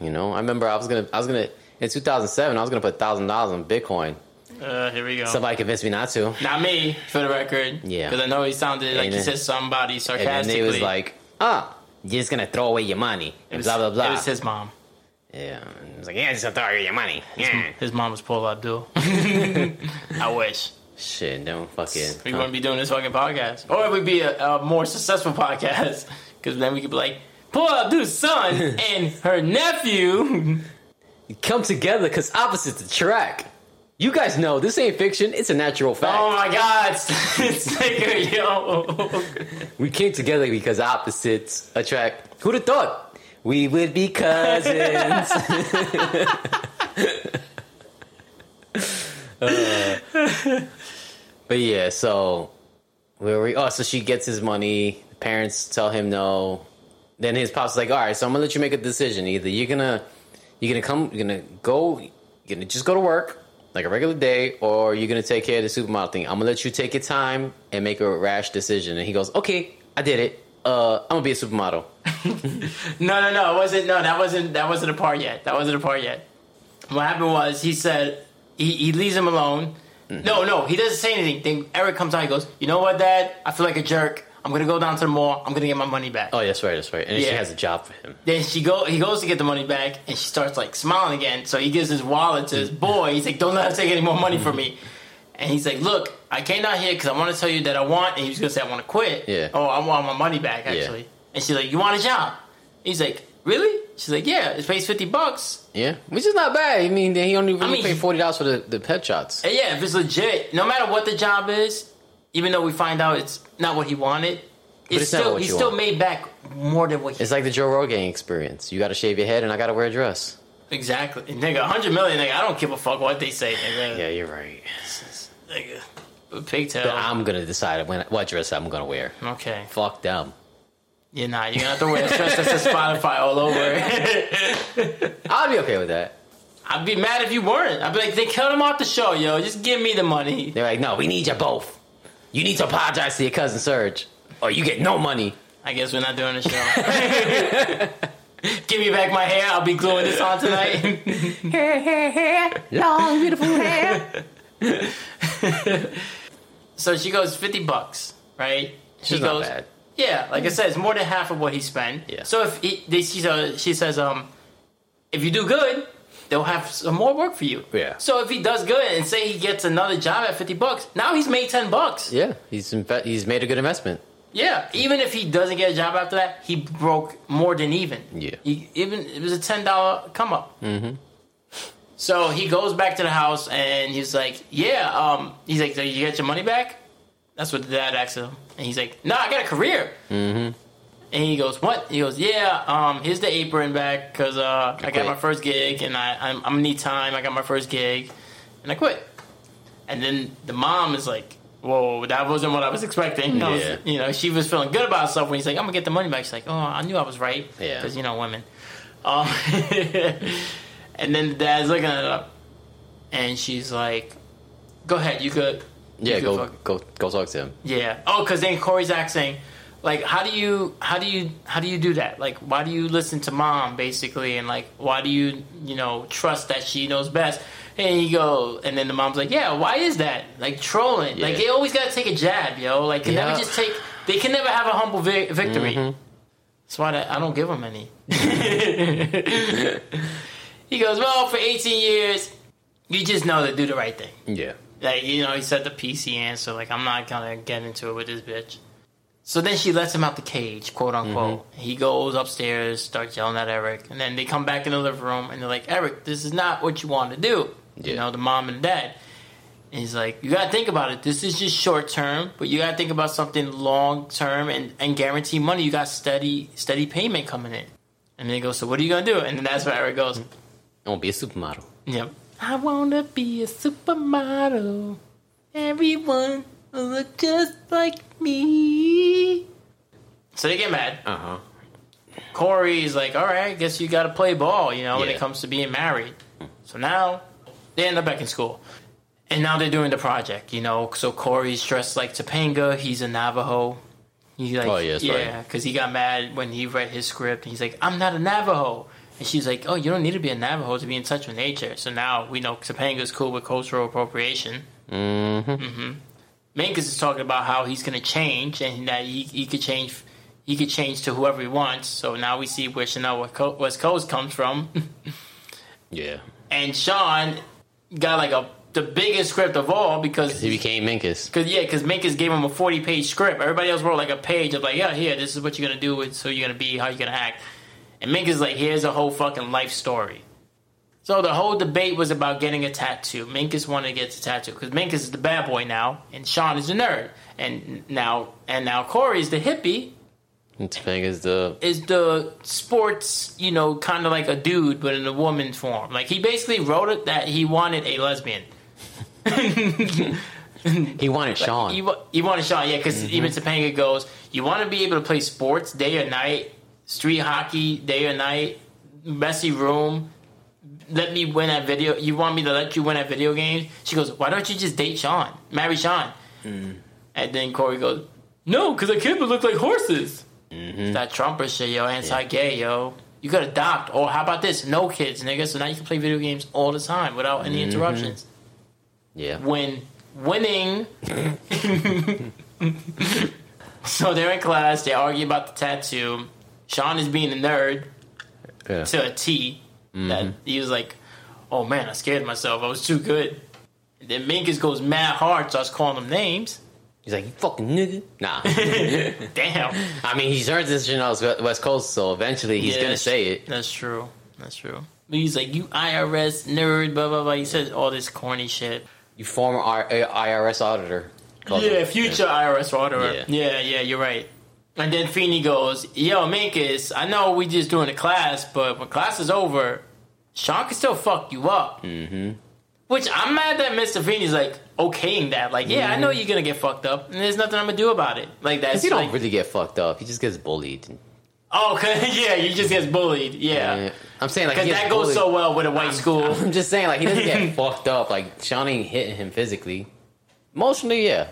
You know, I remember I was gonna, I was gonna in 2007, I was gonna put thousand dollars on Bitcoin. uh, here we go. Somebody convinced me not to. Not me, for the record. Yeah. Because I know he sounded like And he said somebody sarcastically. And then they was like, ah, you're just gonna throw away your money. And was, blah blah blah. It was his mom. yeah, and it was like, yeah, just gonna throw away your money. Yeah. His mom was Paula Abdul. I wish. Shit, don't fucking. We wouldn't be doing this fucking podcast. Or it would be a, a more successful podcast. Because then we could be like, Paula Abdul's son and her nephew. come together because opposites attract. You guys know this ain't fiction; it's a natural fact. Oh my god. It's like, yo. We came together because opposites attract. Who'd have thought we would be cousins? Uh, but yeah, so where we? Oh, so she gets his money. The parents tell him no. Then his pop's is like, "All right, so I'm gonna let you make a decision. Either you're gonna you're gonna come, you're gonna go, you're gonna just go to work." Like a regular day, or you're gonna take care of the supermodel thing. I'm gonna let you take your time and make a rash decision. And he goes, "Okay, I did it. Uh, I'm gonna be a supermodel." No, no, no. It wasn't. No, that wasn't. That wasn't a part yet. That wasn't a part yet. What happened was he said he, he leaves him alone. Mm-hmm. No, no, he doesn't say anything. Then Eric comes out. He goes, "You know what, Dad? I feel like a jerk. I'm gonna go down to the mall. I'm gonna get my money back." Oh, that's right, that's right. And she has a job for him. Then she go. He goes to get the money back, and she starts like smiling again. So he gives his wallet to his boy. He's like, "Don't let him take any more money from me." And he's like, "Look, I came down here because I want to tell you that I want." And he was gonna say, "I want to quit." Yeah. Oh, I want my money back actually. And she's like, "You want a job?" He's like, "Really?" She's like, "Yeah, it pays fifty bucks." Yeah, which is not bad. I mean, he only really I mean, paid forty dollars for the, the pet shots. And yeah, if it's legit, no matter what the job is, even though we find out it's not what he wanted, it's, it's still he still want. made back more than what he It's like the Joe Rogan experience. You got to shave your head, and I got to wear a dress. exactly. Nigga, hundred million. Nigga, I don't give a fuck what they say. Nigga. Yeah, you're right. Nigga. Pigtail. I'm gonna decide when, what dress I'm gonna wear. Okay. Fuck them. You're not. You're gonna have to wear a dress that says Spotify all over. I'll be okay with that. I'd be mad if you weren't. I'd be like, they killed him off the show, yo. Just give me the money. They're like, no, we need you both. You need to apologize to your cousin Serge, or you get no money. I guess we're not doing the show. give me back my hair. I'll be gluing this on tonight. Hair, hair, hair, long beautiful hair. so she goes, 50 bucks, right? She She's not bad. Yeah, like I said, it's more than half of what he spent. Yeah. So if he, they, she, says- she says, um, if you do good, they'll have some more work for you. Yeah. So if he does good and say he gets another job at fifty bucks, now he's made ten bucks. Yeah, he's inve- he's made a good investment. Yeah. Even if he doesn't get a job after that, he broke more than even. Yeah. He, even it was a ten dollar come up. Mm-hmm. So he goes back to the house and he's like, "Yeah." Um, he's like, "So you get your money back?" That's what the dad asked him, and he's like, "No, I got a career." Mm-hmm. And he goes, "What?" He goes, "Yeah. Um, here's the apron back because uh, I got my first gig and I I'm, I'm gonna need time. I got my first gig, and I quit." And then the mom is like, "Whoa, that wasn't what I was expecting." I was- Yeah. you know, she was feeling good about herself when he's like, "I'm gonna get the money back." She's like, "Oh, I knew I was right." Yeah. because you know women. Um, and then the dad's looking at her, and she's like, "Go ahead, you could." Yeah, go fuck- go go talk to him. yeah. Oh, because then Corey's asking, like, how do you, how do you, how do you do that? Like, why do you listen to mom, basically, and like, why do you, you know, trust that she knows best? And you go, and then the mom's like, yeah, why is that? Like trolling. Like they always gotta take a jab, yo. Like can Yeah. never just take. They can never have a humble vi- victory. Mm-hmm. That's why I I don't give them any. he goes, well, for 18 years, you just know to do the right thing. Yeah, Like, you know, he said the PC answer. Like, I'm not gonna get into it with this bitch. So then she lets him out the cage, quote unquote. Mm-hmm. He goes upstairs, starts yelling at Eric, and then they come back in the living room and they're like, Eric, this is not what you want to do. You know, the mom and dad. And he's like, you gotta think about it. This is just short term, but you gotta think about something long term and, and guarantee money. You got steady steady payment coming in. And then he goes, so what are you gonna do? And then that's where Eric goes, I won't be a supermodel. Yep. I wanna be a supermodel. Everyone will look just like me. So they get mad. Uh huh. Corey's like, all right, I guess you gotta play ball, you know, when Yeah. it comes to being married. So now they end up back in school. And now they're doing the project, you know. So Corey's dressed like Topanga. He's a Navajo. He like, Oh, yeah, that's right. yeah, because he got mad when he read his script. He's like, I'm not a Navajo. And she's like, oh, you don't need to be a Navajo to be in touch with nature. So now we know Topanga's cool with cultural appropriation. Mm-hmm. Minkus is talking about how he's going to change and that he, he could change he could change to whoever he wants. So now we see where Chanel West Co- West Coast comes from. Yeah. and Sean got like a the biggest script of all because He became Minkus. Cause yeah, cause Minkus gave him a forty page script. Everybody else wrote like a page of like, yeah, here, this is what you're gonna do, and so you're gonna be, how you're gonna act. And Minkus like, here's a whole fucking life story. So the whole debate was about getting a tattoo. Minkus wanted to get a tattoo because Minkus is the bad boy now, and Sean is the nerd, and now and now Corey is the hippie, And Topanga's the is the sports, you know, kind of like a dude, but in a woman's form. Like he basically wrote it that he wanted a lesbian. he wanted Sean. You, wa- you want to Sean, yeah, because Mm-hmm. even Topanga goes, you want to be able to play sports day or night, street hockey day or night, messy room. Let me win at video. You want me to let you win at video games? She goes, why don't you just date Sean, marry Sean? Mm. And then Corey goes, no, because the kid would look like horses. Mm-hmm. That Trumper shit, yo, anti-gay, yo. You could adopt, or how about this? No kids, nigga. So now you can play video games all the time without any Mm-hmm. interruptions yeah. when winning. so they're in class. They argue about the tattoo. Sean is being a nerd yeah. to a T. Mm-hmm. That he was like, "Oh man, I scared myself. I was too good." And then Minkus goes mad hard, starts calling him names. He's like, you fucking nigga. Nah. Damn, I mean, he's earned this Chanel's West Coast, so eventually he's Yeah, gonna say it. That's true. That's true. But he's like, "You IRS nerd," blah blah blah. He says all this corny shit. You former IRS auditor. Yeah, future IRS auditor. Yeah. Yeah. yeah, you're right. And then Feeney goes, "Yo, Minkus, I know we just doing a class, but when class is over, Sean can still fuck you up." Mm-hmm. Which I'm mad that Mr. Feeney's like okaying that. Like, yeah, I know you're gonna get fucked up, and there's nothing I'm gonna do about it. Like that's Because he don't like, really get fucked up. He just gets bullied. oh, 'cause- yeah, you just get bullied. Yeah, Yeah. I'm saying like because he gets that goes bullied. so well with a white school. I'm just saying like he doesn't get fucked up. Like Sean ain't hitting him physically. Emotionally, yeah.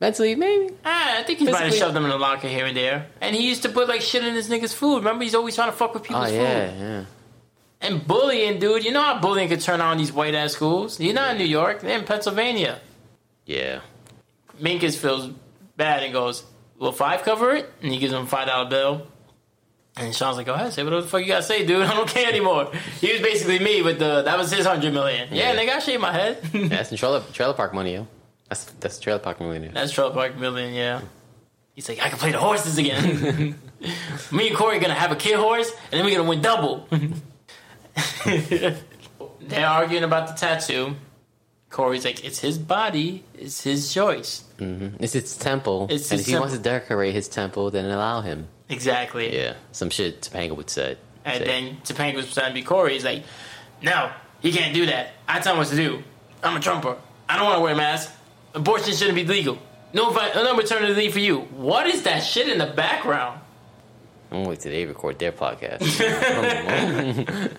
Mentally, maybe. Ah, I think he might have Physically- shoved them in the locker here and there. And he used to put like shit in his niggas' food. Remember, he's always trying to fuck with Oh people's yeah, food. yeah. And bullying, dude. You know how bullying could turn on these white ass schools? You're not in New York, they're in Pennsylvania. Yeah. Minkus feels bad and goes, Will five cover it? And he gives him a five dollar bill. And Sean's like, Go ahead, say whatever the fuck you gotta say, dude. I don't care anymore. He was basically me with the that was his hundred million. Yeah, Yeah. nigga, I shaved my head. Yeah, That's in trailer, trailer park money, yo. That's that's trailer park money. That's Trailer Park Million, yeah. He's like, I can play the horses again. Me and Corey are gonna have a kid horse, and then we're gonna win double. They're arguing about the tattoo. Corey's like, it's his body, it's his choice. Mm-hmm. It's his temple. It's and his if he wants to decorate his temple, then allow him. Exactly. Yeah. Some shit Topanga would say. And say. then Topanga was trying to be Corey. He's like, no, he can't do that. I tell him what to do. I'm a Trumper. I don't want to wear a mask. Abortion shouldn't be legal. No, vi- no maternity leave for you. What is that shit in the background? I'm gonna wait till they record their podcast.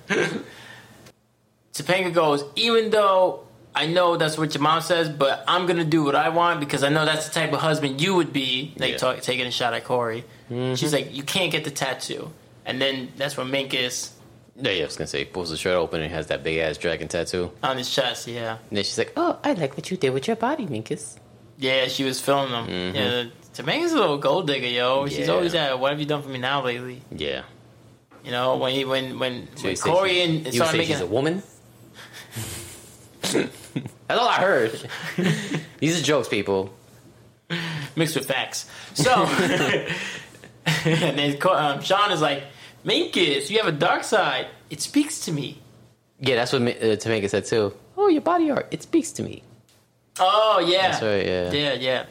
Topanga goes, even though I know that's what your mom says, but I'm gonna do what I want because I know that's the type of husband you would be. Like Yeah. talk, taking a shot at Corey. Mm-hmm. She's like, you can't get the tattoo, and then that's when Minkus yeah, yeah, I was gonna say, pulls the shirt open and has that big ass dragon tattoo. on his chest. Yeah, And then she's like, "Oh, I like what you did with your body, Minkus." yeah, she was filming them. Yeah, Topanga's a little gold digger, yo. Yeah. She's always at, what have you done for me now lately? Yeah. You know, when he when when, So when Corey she- and you started say making she's a woman. That's all I heard. These are jokes, people. mixed with facts. So, and then um, Sean is like, Minkus, you have a dark side. It speaks to me. Yeah, that's what uh, Tamika said too. Oh, your body art. It speaks to me. Oh, yeah. That's right, yeah. Yeah, yeah.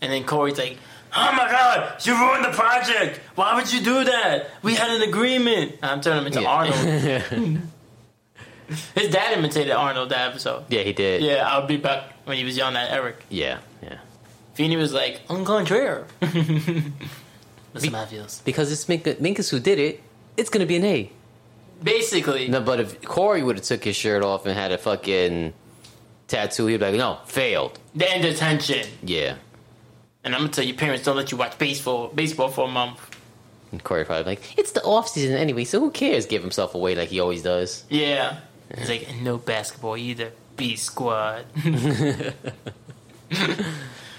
And then Corey's like, Oh my god, you ruined the project. Why would you do that? We had an agreement. I'm turning him into Yeah. Arnold. His dad imitated Arnold that episode. yeah, he did. Yeah, I'll be back when he was yelling at Eric. Yeah, yeah. Feeney was like, contraire. That's how that feels. Because it's Mink- Minkus who did it. It's gonna be an A. Basically, No, but if Corey would have took his shirt off and had a fucking tattoo, he'd be like, "No, failed." the end detention. Yeah. And I'm gonna tell your parents don't let you watch baseball baseball for a month. And Corey probably like, "It's the off season anyway, so who cares?" Give himself away like he always does. Yeah. He's like, no basketball either. B squad.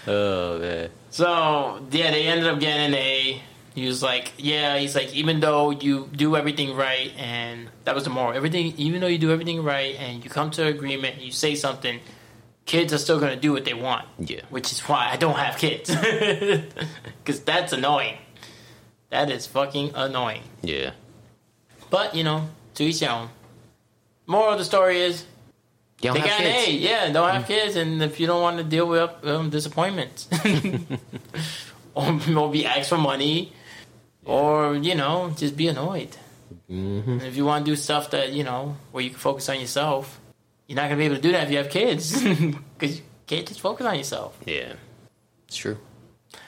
Oh man. So yeah, they ended up getting an A. He was like, yeah, he's like, even though you do everything right, and that was the moral. Everything, even though you do everything right, and you come to an agreement, and you say something, kids are still gonna do what they want. Yeah. Which is why I don't have kids, because that's annoying. That is fucking annoying. Yeah. But you know, to each their own. Moral of the story is You don't they have got an kids. A. Yeah, don't have kids, and if you don't want to deal with um, disappointments, or, or be asked for money, or you know, just be annoyed. Mm-hmm. If you want to do stuff that you know where you can focus on yourself, you're not gonna be able to do that if you have kids, because you can't just focus on yourself. Yeah. It's true.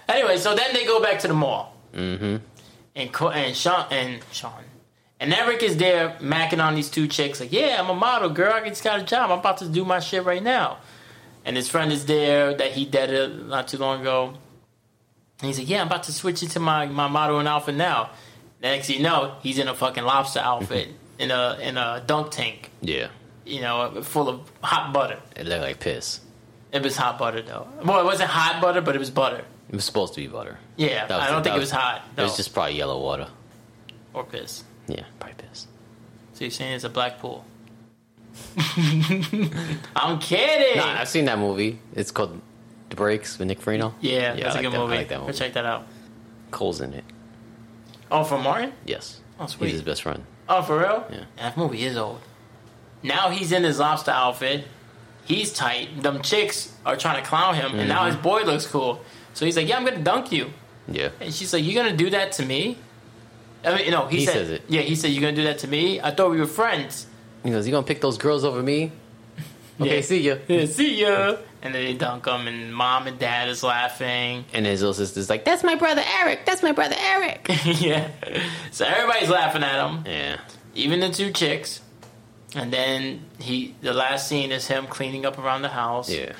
Anyway, so then they go back to the mall. Mm-hmm. and Co- and Sean and Sean and Eric is there macking on these two chicks like, yeah, I'm a model, girl. I just got a job. I'm about to do my shit right now. And his friend is there that he deaded not too long ago. And he's like, yeah, I'm about to switch into my my modeling outfit now. Next thing you know, he's in a fucking lobster outfit in a in a dunk tank, Yeah. you know, full of hot butter. It looked like piss. It was hot butter though. Well, it wasn't hot butter, but it was butter. It was supposed to be butter. Yeah, I don't the- think that it was hot. It was just probably yellow water. or piss. Yeah, probably piss. So you're saying it's a black pool? I'm kidding. Nah, I've seen that movie. It's called The Breaks with Nick Farino. yeah, I that's a like good that- I movie. like that Go movie. check that out. Cole's in it. Oh, for Martin? Yes. Oh, sweet. He's his best friend. Oh, for real? Yeah. That movie is old. Now he's in his lobster outfit. He's tight. Them chicks are trying to clown him, and Mm-hmm. now his boy looks cool. So he's like, "Yeah, I'm gonna dunk you." Yeah. And she's like, "You're gonna do that to me?" I mean, no, he, He said, says it. Yeah, he said, "You're gonna do that to me." I thought we were friends. He goes, You gonna pick those girls over me? Okay, Yeah. see ya. Yeah, see ya. And then they dunk him, and mom and dad is laughing. And his little sister's like, That's my brother Eric. That's my brother Eric. yeah. So everybody's laughing at him. yeah. even the two chicks. And then he, the last scene is him cleaning up around the house. Yeah.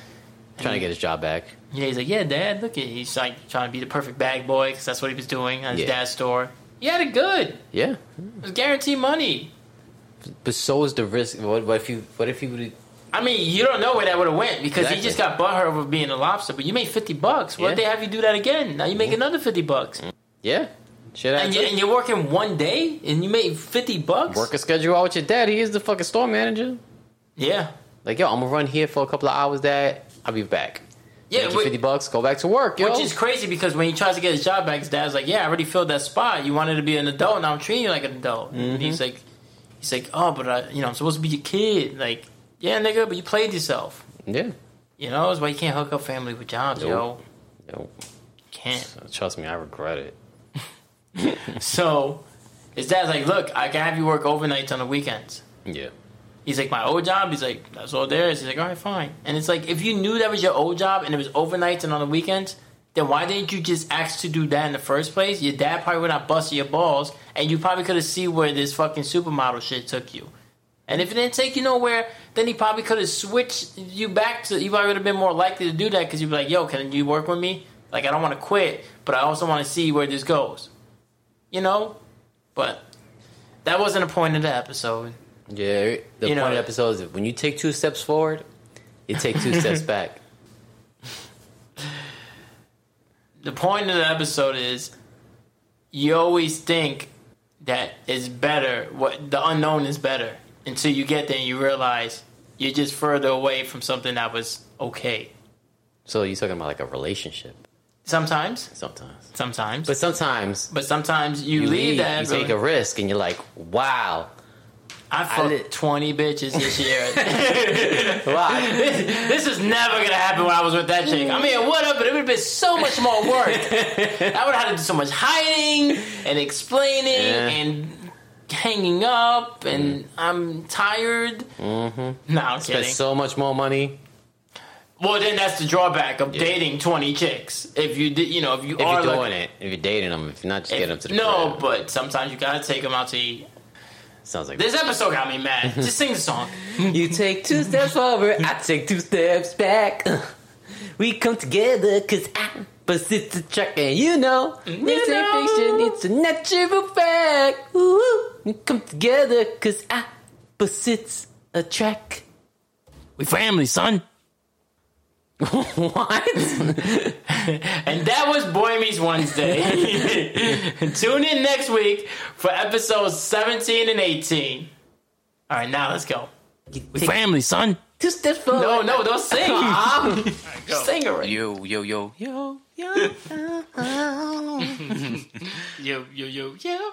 Trying to get his job back. Yeah, he's like, yeah, dad, look at, he's like trying to be the perfect bag boy because that's what he was doing at his Yeah. dad's store. He had it good. Yeah. It was guaranteed money. But so is the risk. What, what if you? What if you would? I mean, you don't know where that would have went because Exactly. he just got butthurt over being a lobster. But you made fifty bucks. What if Yeah. they have you do that again? Now you make mm-hmm. another fifty bucks, Yeah. Shit. and, you, and you're working one day and you made fifty bucks. work a schedule out with your dad. He is the fucking store manager. Yeah, Like, yo, I'm gonna run here for a couple of hours, dad. I'll be back. Yeah. Make you fifty bucks. Go back to work, yo. Which is crazy because when he tries to get his job back, his dad's like, "Yeah, I already filled that spot. You wanted to be an adult, now I'm treating you like an adult." Mm-hmm. And he's like, "He's like, oh, but I, you know, I'm supposed to be your kid. Like, yeah, nigga, but you played yourself. yeah. You know, that's why you can't hook up family with jobs, Nope. yo. Yo, Can't." trust me, I regret it. So his dad's like, "Look, I can have you work overnights on the weekends." Yeah. He's like, "My old job." He's like, "That's all there is." He's like, "All right, fine." And it's like, if you knew that was your old job and it was overnights and on the weekends. Then why didn't you just ask to do that in the first place? Your dad probably would not bust your balls, and you probably could have seen where this fucking supermodel shit took you. And if it didn't take you nowhere, then he probably could have switched you back to. You probably would have been more likely to do that because you'd be like, "Yo, can you work with me? Like, I don't want to quit, but I also want to see where this goes." You know, but that wasn't the point of the episode. Yeah. The You point know- of the episode is when you take two steps forward, you take two steps back. The point of the episode is you always think that it's better. What the unknown is better until you get there and you realize you're just further away from something that was okay. So you're talking about like a relationship Sometimes, sometimes, sometimes, but sometimes. but, sometimes you, you leave leave, that. you take a risk, and you're like, wow, I fucked lit- twenty bitches this year. wow. this, this is never gonna happen when I was with that chick. I mean, what up? But it would have been so much more work. I would have had to do so much hiding and explaining Yeah. and hanging up, and I'm tired. mm-hmm. No, I'm Spend kidding. so much more money. well, then that's the drawback of dating twenty chicks. If you did, you know, if you If are you're like, doing it, if you're dating them, if you're not just if- getting them to the no, crib. but sometimes you gotta take them out to eat. Sounds like This episode got me mad. Just sing the song. You take two steps forward, I take two steps back. We come together cause opposites attract, and you know, this ain't fiction, it's a natural fact. Ooh, we come together cause I opposites attract. We family, son. what? And that was Boy Meets Wednesday. Tune in next week for episodes 17 and 18. All right, now let's go. We family, son. two steps forward. No, no, don't sing. Um, sing already. Yo, yo, yo, yo. Yo, Yo, yo, yo, yo.